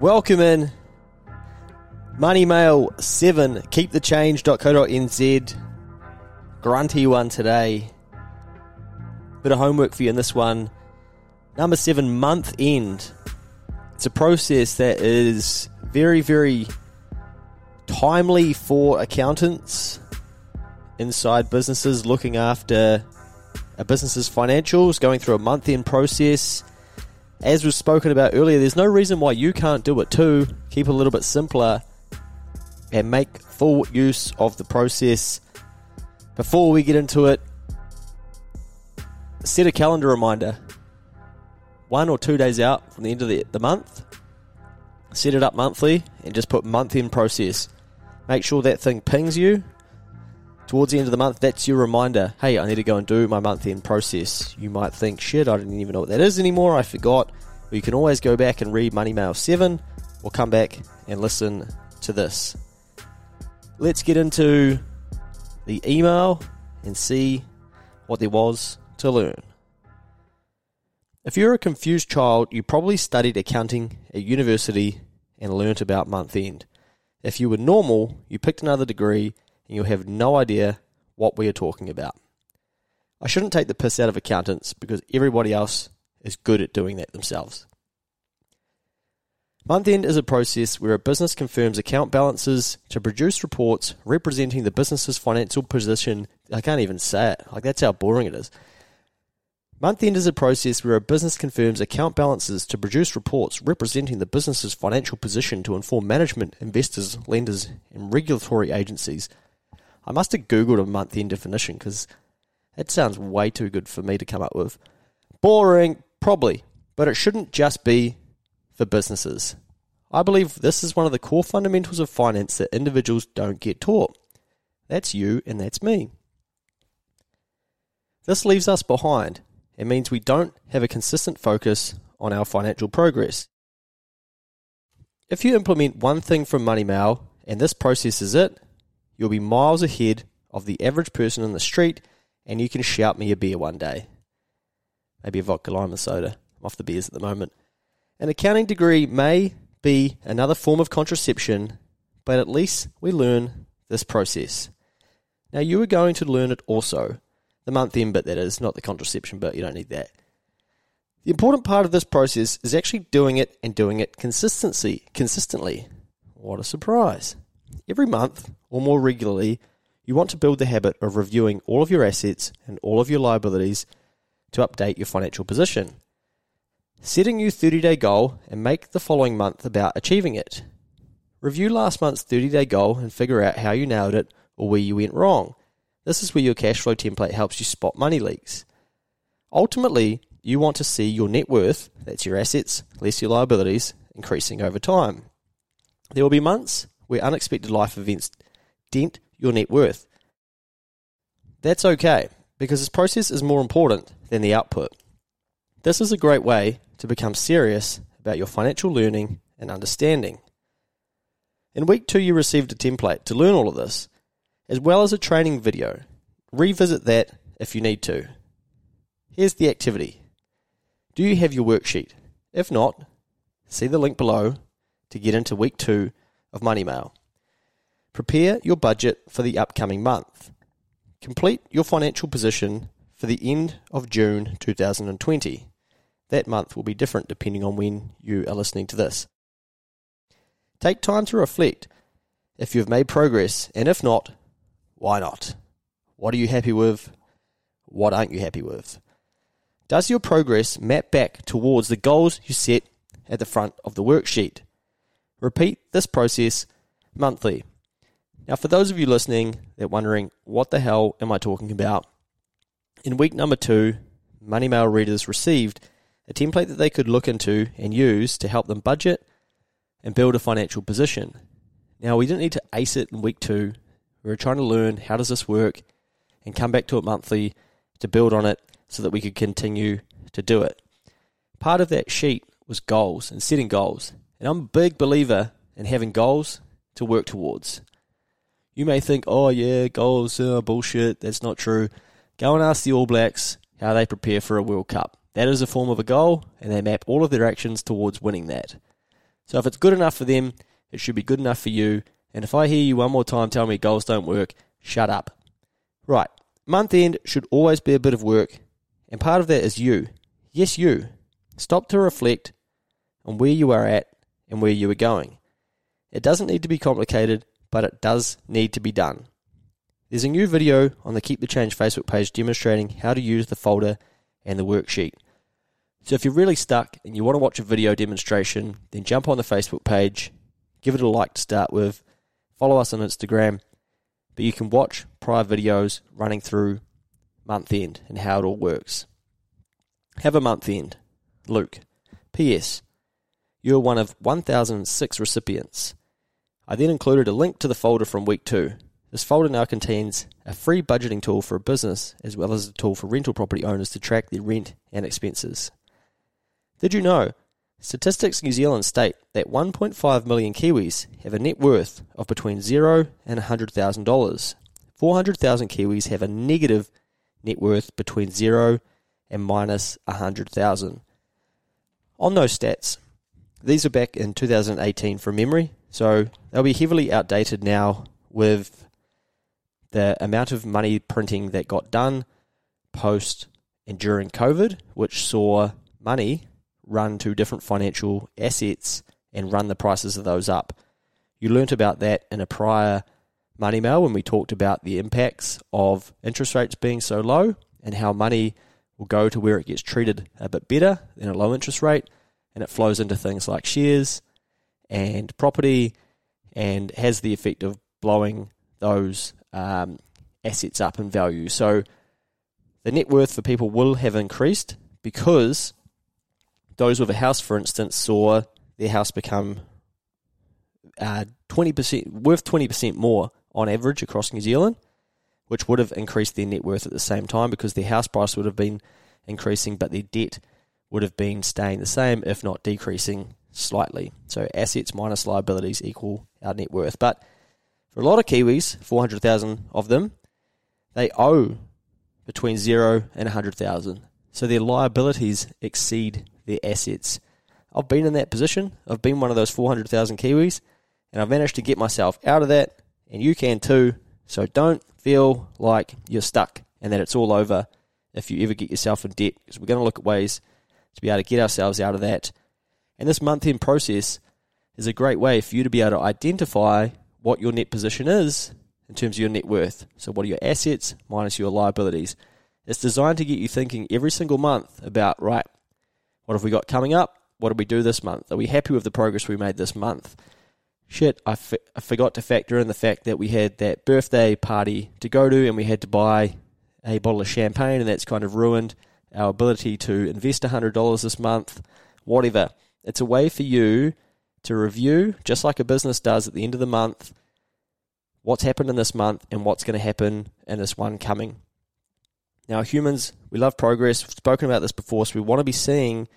Welcome in. Money Mail 7, keepthechange.co.nz. Grunty one today. Bit of homework for you in this one. Number 7, month end. It's a process that is very, very timely for accountants inside businesses looking after a business's financials, going through a month end process. As was spoken about earlier, there's no reason why you can't do it too. Keep a little bit simpler and make full use of the process. Before we get into it, set a calendar reminder. One or two days out from the end of the, the month, set it up monthly and just put month in process. Make sure that thing pings you. Towards the end of the month, that's your reminder. Hey, I need to go and do my month end process. You might think, shit, I didn't even know what that is anymore. I forgot. You can always go back and read Money Mail 7 or come back and listen to this. Let's get into the email and see what there was to learn. If you're a confused child, you probably studied accounting at university and learnt about month end. If you were normal, you picked another degree you'll have no idea what we are talking about. I shouldn't take the piss out of accountants because everybody else is good at doing that themselves. Month end is a process where a business confirms account balances to produce reports representing the business's financial position. I can't even say it. Like, that's how boring it is. Month end is a process where a business confirms account balances to produce reports representing the business's financial position to inform management, investors, lenders, and regulatory agencies. I must have Googled a month end definition because it sounds way too good for me to come up with. Boring, probably, but it shouldn't just be for businesses. I believe this is one of the core fundamentals of finance that individuals don't get taught. That's you and that's me. This leaves us behind. It means we don't have a consistent focus on our financial progress. If you implement one thing from Money MoneyMail and this process is it, you'll be miles ahead of the average person in the street and you can shout me a beer one day. Maybe a vodka lime soda. I'm off the beers at the moment. An accounting degree may be another form of contraception, but at least we learn this process. Now, you are going to learn it also. The month end bit, that is, not the contraception bit, you don't need that. The important part of this process is actually doing it and doing it consistency, consistently. What a surprise. Every month, or more regularly, you want to build the habit of reviewing all of your assets and all of your liabilities to update your financial position. Set a new 30 day goal and make the following month about achieving it. Review last month's 30 day goal and figure out how you nailed it or where you went wrong. This is where your cash flow template helps you spot money leaks. Ultimately, you want to see your net worth, that's your assets, less your liabilities, increasing over time. There will be months where unexpected life events dent your net worth. That's okay, because this process is more important than the output. This is a great way to become serious about your financial learning and understanding. In week two, you received a template to learn all of this, as well as a training video. Revisit that if you need to. Here's the activity Do you have your worksheet? If not, see the link below to get into week two of Money Mail. Prepare your budget for the upcoming month. Complete your financial position for the end of June 2020. That month will be different depending on when you are listening to this. Take time to reflect if you have made progress, and if not, why not? What are you happy with? What aren't you happy with? Does your progress map back towards the goals you set at the front of the worksheet? Repeat this process monthly. Now, for those of you listening that are wondering, what the hell am I talking about? In week number two, Money Mail readers received a template that they could look into and use to help them budget and build a financial position. Now, we didn't need to ace it in week two. We were trying to learn how does this work and come back to it monthly to build on it so that we could continue to do it. Part of that sheet was goals and setting goals. And I'm a big believer in having goals to work towards. You may think, oh, yeah, goals are bullshit. That's not true. Go and ask the All Blacks how they prepare for a World Cup. That is a form of a goal, and they map all of their actions towards winning that. So if it's good enough for them, it should be good enough for you. And if I hear you one more time tell me goals don't work, shut up. Right. Month end should always be a bit of work, and part of that is you. Yes, you. Stop to reflect on where you are at and where you are going. It doesn't need to be complicated, but it does need to be done. There's a new video on the Keep the Change Facebook page demonstrating how to use the folder and the worksheet. So if you're really stuck and you want to watch a video demonstration, then jump on the Facebook page, give it a like to start with, follow us on Instagram, but you can watch prior videos running through month end and how it all works. Have a month end. Luke. P.S. You're one of 1,006 recipients. I then included a link to the folder from week two. This folder now contains a free budgeting tool for a business as well as a tool for rental property owners to track their rent and expenses. Did you know? Statistics New Zealand state that 1.5 million Kiwis have a net worth of between zero and $100,000. 400,000 Kiwis have a negative net worth between zero and minus 100,000. On those stats, these are back in 2018 from memory, so they'll be heavily outdated now with the amount of money printing that got done post and during COVID, which saw money run to different financial assets and run the prices of those up. You learnt about that in a prior money mail when we talked about the impacts of interest rates being so low and how money will go to where it gets treated a bit better than a low interest rate and it flows into things like shares and property and has the effect of blowing those um, assets up in value. So the net worth for people will have increased because those with a house, for instance, saw their house become uh, 20% worth 20% more on average across New Zealand, which would have increased their net worth at the same time because their house price would have been increasing, but their debt would have been staying the same, if not decreasing slightly. So assets minus liabilities equal our net worth. But for a lot of Kiwis, 400,000 of them, they owe between zero and 100,000. So their liabilities exceed their assets. I've been in that position. I've been one of those 400,000 Kiwis, and I've managed to get myself out of that, and you can too. So don't feel like you're stuck and that it's all over if you ever get yourself in debt, because we're going to look at ways to be able to get ourselves out of that. And this month end process is a great way for you to be able to identify what your net position is in terms of your net worth. So, what are your assets minus your liabilities? It's designed to get you thinking every single month about, right, what have we got coming up? What did we do this month? Are we happy with the progress we made this month? Shit, I, f- I forgot to factor in the fact that we had that birthday party to go to and we had to buy a bottle of champagne, and that's kind of ruined our ability to invest $100 this month, whatever. It's a way for you to review, just like a business does at the end of the month, what's happened in this month and what's going to happen in this one coming. Now, humans, we love progress. We've spoken about this before, so we want to be seeing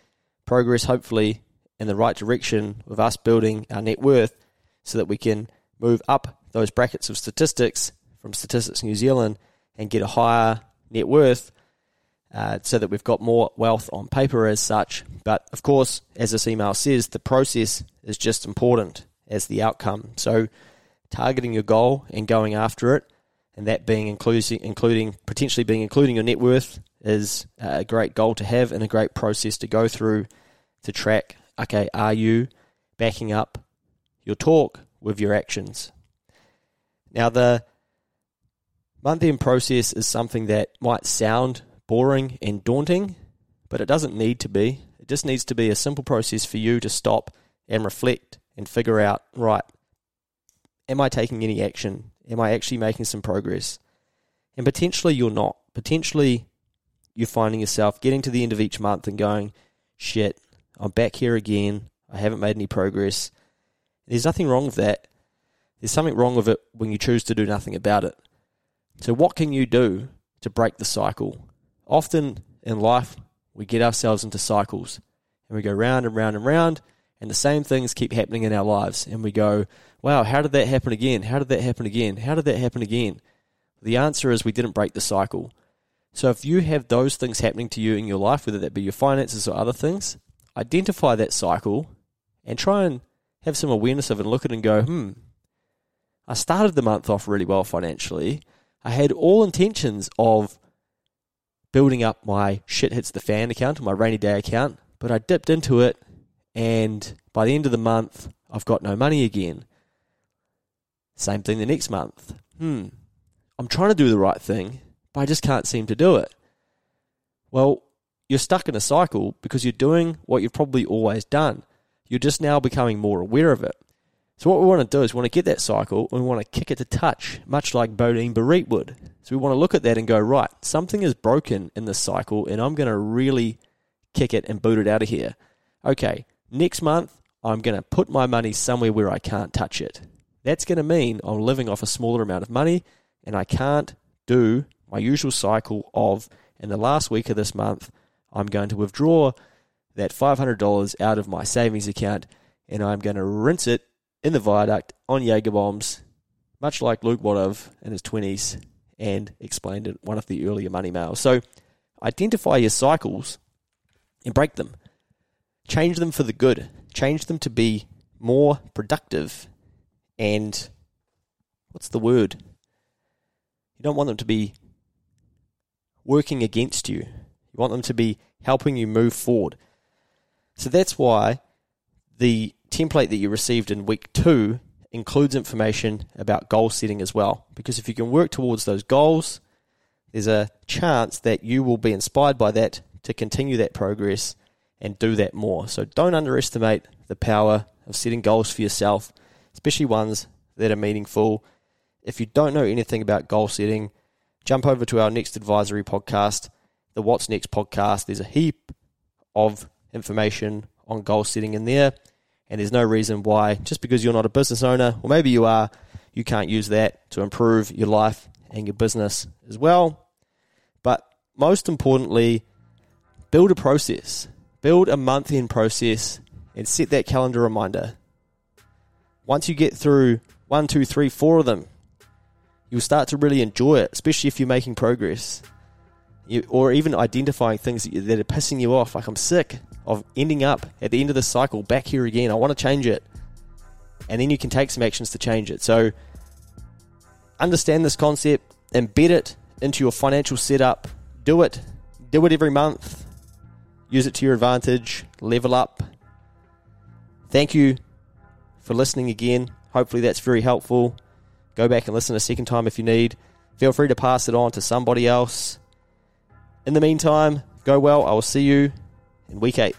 progress, hopefully, in the right direction of us building our net worth so that we can move up those brackets of statistics from Statistics New Zealand and get a higher net worth uh, so that we've got more wealth on paper as such. But of course, as this email says, the process is just important as the outcome. So targeting your goal and going after it, and that being including, including potentially being including your net worth is a great goal to have and a great process to go through to track. Okay, are you backing up your talk with your actions? Now, the month end process is something that might sound boring and daunting, but it doesn't need to be. It just needs to be a simple process for you to stop and reflect and figure out right, am I taking any action? Am I actually making some progress? And potentially you're not. Potentially you're finding yourself getting to the end of each month and going, shit, I'm back here again. I haven't made any progress. There's nothing wrong with that. There's something wrong with it when you choose to do nothing about it. So, what can you do to break the cycle? Often in life, we get ourselves into cycles and we go round and round and round, and the same things keep happening in our lives. And we go, wow, how did that happen again? How did that happen again? How did that happen again? The answer is we didn't break the cycle. So if you have those things happening to you in your life, whether that be your finances or other things, identify that cycle and try and have some awareness of it and look at it and go, hmm, I started the month off really well financially. I had all intentions of building up my shit hits the fan account my rainy day account, but I dipped into it and by the end of the month, I've got no money again. Same thing the next month. Hmm, I'm trying to do the right thing, but I just can't seem to do it. Well, you're stuck in a cycle because you're doing what you've probably always done. You're just now becoming more aware of it. So what we want to do is we want to get that cycle and we want to kick it to touch, much like Beauden Barrett would. So we want to look at that and go, right, something is broken in this cycle and I'm going to really kick it and boot it out of here. Okay, next month I'm going to put my money somewhere where I can't touch it. That's going to mean I'm living off a smaller amount of money and I can't do my usual cycle of in the last week of this month, I'm going to withdraw that $500 out of my savings account and I'm going to rinse it in the viaduct on Jaeger bombs, much like Luke Wadov in his 20s and explained in one of the earlier money mails. So identify your cycles and break them. Change them for the good. Change them to be more productive and what's the word? You don't want them to be working against you. You want them to be helping you move forward. So that's why the template that you received in week two includes information about goal setting as well. Because if you can work towards those goals, there's a chance that you will be inspired by that to continue that progress and do that more. So don't underestimate the power of setting goals for yourself, especially ones that are meaningful. If you don't know anything about goal setting, jump over to our next advisory podcast, the What's Next podcast. There's a heap of information on goal setting in there. And there's no reason why, just because you're not a business owner, or maybe you are, you can't use that to improve your life and your business as well. But most importantly, build a process. Build a month end process and set that calendar reminder. Once you get through one, two, three, four of them, you'll start to really enjoy it, especially if you're making progress. Or even identifying things that, that are pissing you off. Like, I'm sick of ending up at the end of the cycle back here again. I want to change it. And then you can take some actions to change it. So understand this concept, embed it into your financial setup, do it, do it every month, use it to your advantage, level up. Thank you for listening again. Hopefully that's very helpful. Go back and listen a second time if you need. Feel free to pass it on to somebody else. In the meantime, go well. I will see you in week eight.